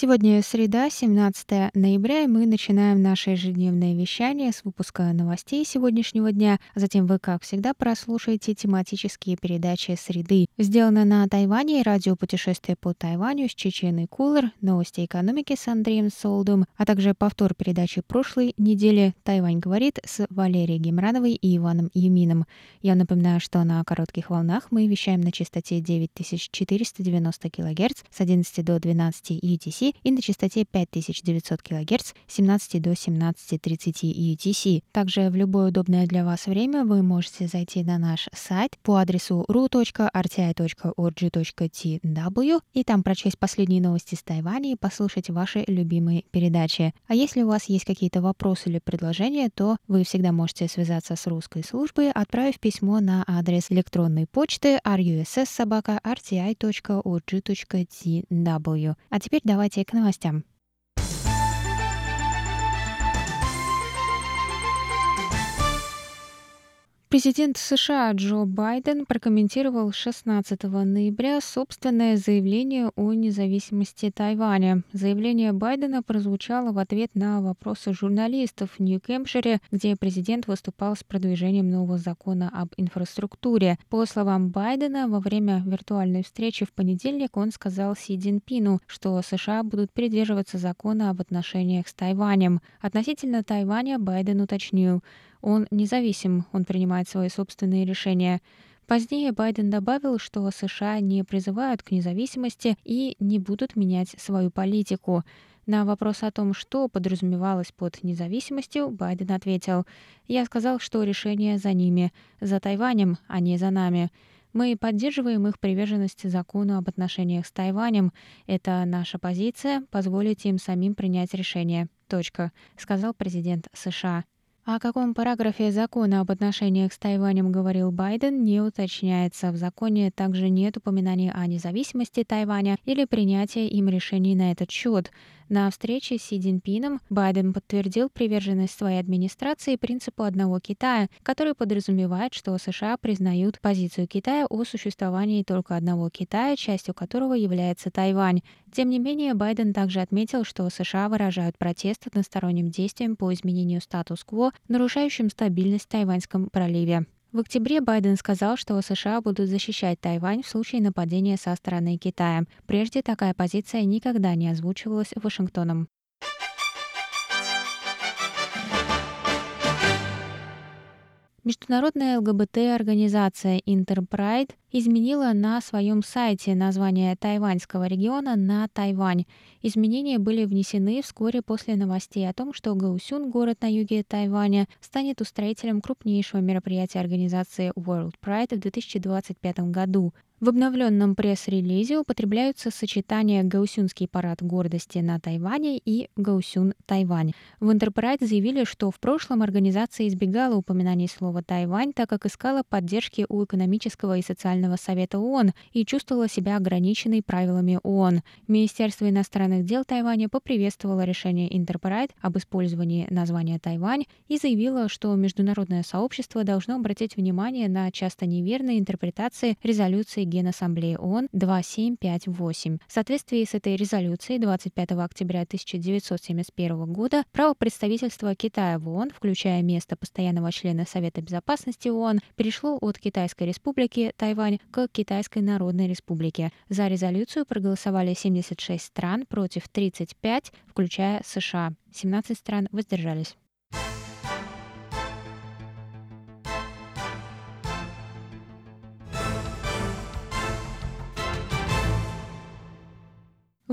Сегодня среда, 17 ноября, и мы начинаем наше ежедневное вещание с выпуска новостей сегодняшнего дня. Затем вы, как всегда, прослушаете тематические передачи «Среды». Сделано на Тайване радио «Путешествие по Тайваню» с Чеченой Кулер, новости экономики с Андреем Солдом, а также повтор передачи прошлой недели «Тайвань говорит» с Валерией Гемрановой и Иваном Юмином. Я напоминаю, что на коротких волнах мы вещаем на частоте 9490 кГц с 11 до 12 UTC и на частоте 5900 кГц с 17 до 17.30 UTC. Также в любое удобное для вас время вы можете зайти на наш сайт по адресу ru.rti.org.tw и там прочесть последние новости с Тайваня и послушать ваши любимые передачи. А если у вас есть какие-то вопросы или предложения, то вы всегда можете связаться с русской службой, отправив письмо на адрес электронной почты russsobaka.rti.org.tw. А теперь давайте Давайте Президент США Джо Байден прокомментировал 16 ноября собственное заявление о независимости Тайваня. Заявление Байдена прозвучало в ответ на вопросы журналистов в Нью-Кэмпшире, где президент выступал с продвижением нового закона об инфраструктуре. По словам Байдена, во время виртуальной встречи в понедельник он сказал Си Цзиньпину, что США будут придерживаться закона об отношениях с Тайванем. Относительно Тайваня Байден уточнил – он независим, он принимает свои собственные решения. Позднее Байден добавил, что США не призывают к независимости и не будут менять свою политику. На вопрос о том, что подразумевалось под независимостью, Байден ответил, «Я сказал, что решение за ними, за Тайванем, а не за нами. Мы поддерживаем их приверженность закону об отношениях с Тайванем. Это наша позиция, позволить им самим принять решение. Точка», — сказал президент США. О каком параграфе закона об отношениях с Тайванем говорил Байден, не уточняется. В законе также нет упоминаний о независимости Тайваня или принятия им решений на этот счет. На встрече с Си Цзиньпином Байден подтвердил приверженность своей администрации принципу одного Китая, который подразумевает, что США признают позицию Китая о существовании только одного Китая, частью которого является Тайвань. Тем не менее, Байден также отметил, что США выражают протест односторонним действиям по изменению статус-кво, нарушающим стабильность в Тайваньском проливе. В октябре Байден сказал, что США будут защищать Тайвань в случае нападения со стороны Китая. Прежде такая позиция никогда не озвучивалась Вашингтоном. Международная ЛГБТ-организация Интерпрайд изменила на своем сайте название тайваньского региона на Тайвань. Изменения были внесены вскоре после новостей о том, что Гаусюн, город на юге Тайваня, станет устроителем крупнейшего мероприятия организации World Pride в 2025 году. В обновленном пресс-релизе употребляются сочетания «Гаусюнский парад гордости на Тайване» и «Гаусюн Тайвань». В Интерпрайд заявили, что в прошлом организация избегала упоминаний слова «Тайвань», так как искала поддержки у экономического и социального совета ООН и чувствовала себя ограниченной правилами ООН. Министерство иностранных дел Тайваня поприветствовало решение Интерпрайд об использовании названия «Тайвань» и заявило, что международное сообщество должно обратить внимание на часто неверные интерпретации резолюции Генассамблеи ООН 2758. В соответствии с этой резолюцией 25 октября 1971 года право представительства Китая в ООН, включая место постоянного члена Совета безопасности ООН, перешло от Китайской республики Тайвань к Китайской Народной Республике. За резолюцию проголосовали 76 стран против 35, включая США. 17 стран воздержались.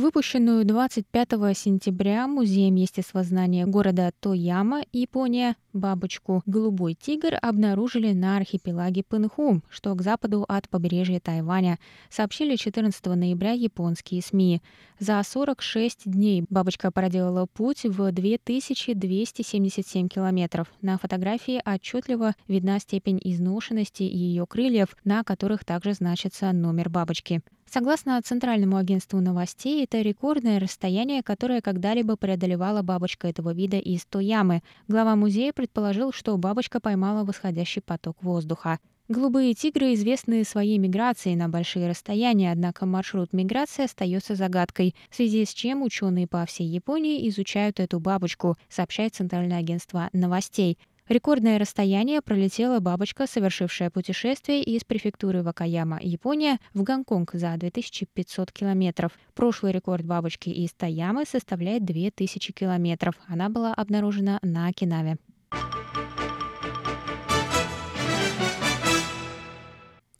Выпущенную 25 сентября Музеем естествознания города Тояма, Япония, Бабочку «Голубой тигр» обнаружили на архипелаге Пынху, что к западу от побережья Тайваня, сообщили 14 ноября японские СМИ. За 46 дней бабочка проделала путь в 2277 километров. На фотографии отчетливо видна степень изношенности ее крыльев, на которых также значится номер бабочки. Согласно Центральному агентству новостей, это рекордное расстояние, которое когда-либо преодолевала бабочка этого вида из Тоямы. Глава музея предположил, что бабочка поймала восходящий поток воздуха. Голубые тигры известны своей миграцией на большие расстояния, однако маршрут миграции остается загадкой, в связи с чем ученые по всей Японии изучают эту бабочку, сообщает Центральное агентство новостей. Рекордное расстояние пролетела бабочка, совершившая путешествие из префектуры Вакаяма, Япония, в Гонконг за 2500 километров. Прошлый рекорд бабочки из Таямы составляет 2000 километров. Она была обнаружена на Окинаве.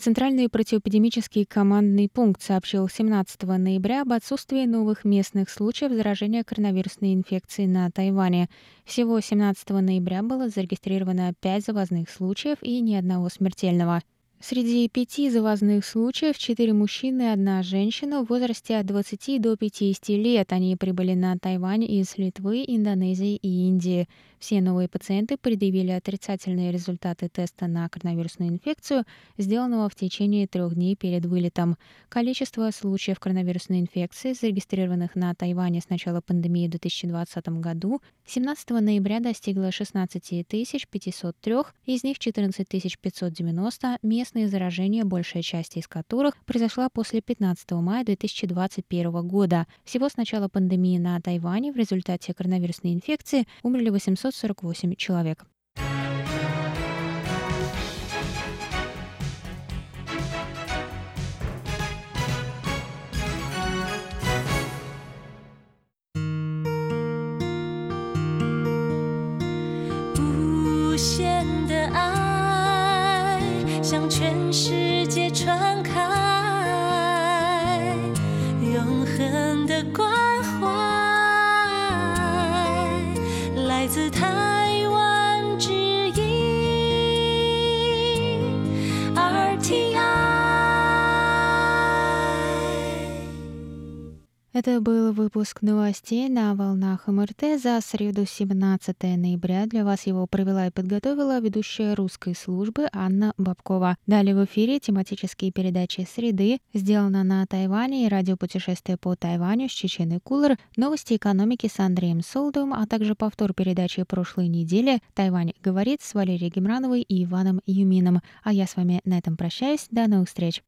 Центральный противоэпидемический командный пункт сообщил 17 ноября об отсутствии новых местных случаев заражения коронавирусной инфекцией на Тайване. Всего 17 ноября было зарегистрировано 5 завозных случаев и ни одного смертельного. Среди пяти завозных случаев четыре мужчины и одна женщина в возрасте от 20 до 50 лет. Они прибыли на Тайвань из Литвы, Индонезии и Индии. Все новые пациенты предъявили отрицательные результаты теста на коронавирусную инфекцию, сделанного в течение трех дней перед вылетом. Количество случаев коронавирусной инфекции, зарегистрированных на Тайване с начала пандемии в 2020 году, 17 ноября достигло 16 503, из них 14 590 местные заражения, большая часть из которых произошла после 15 мая 2021 года. Всего с начала пандемии на Тайване в результате коронавирусной инфекции умерли 向全世界传开永恒的关怀来自他 Это был выпуск новостей на волнах МРТ за среду 17 ноября. Для вас его провела и подготовила ведущая русской службы Анна Бабкова. Далее в эфире тематические передачи «Среды», сделано на Тайване и радиопутешествие по Тайваню с Чеченой Кулер, новости экономики с Андреем Солдовым, а также повтор передачи прошлой недели «Тайвань говорит» с Валерией Гемрановой и Иваном Юмином. А я с вами на этом прощаюсь. До новых встреч!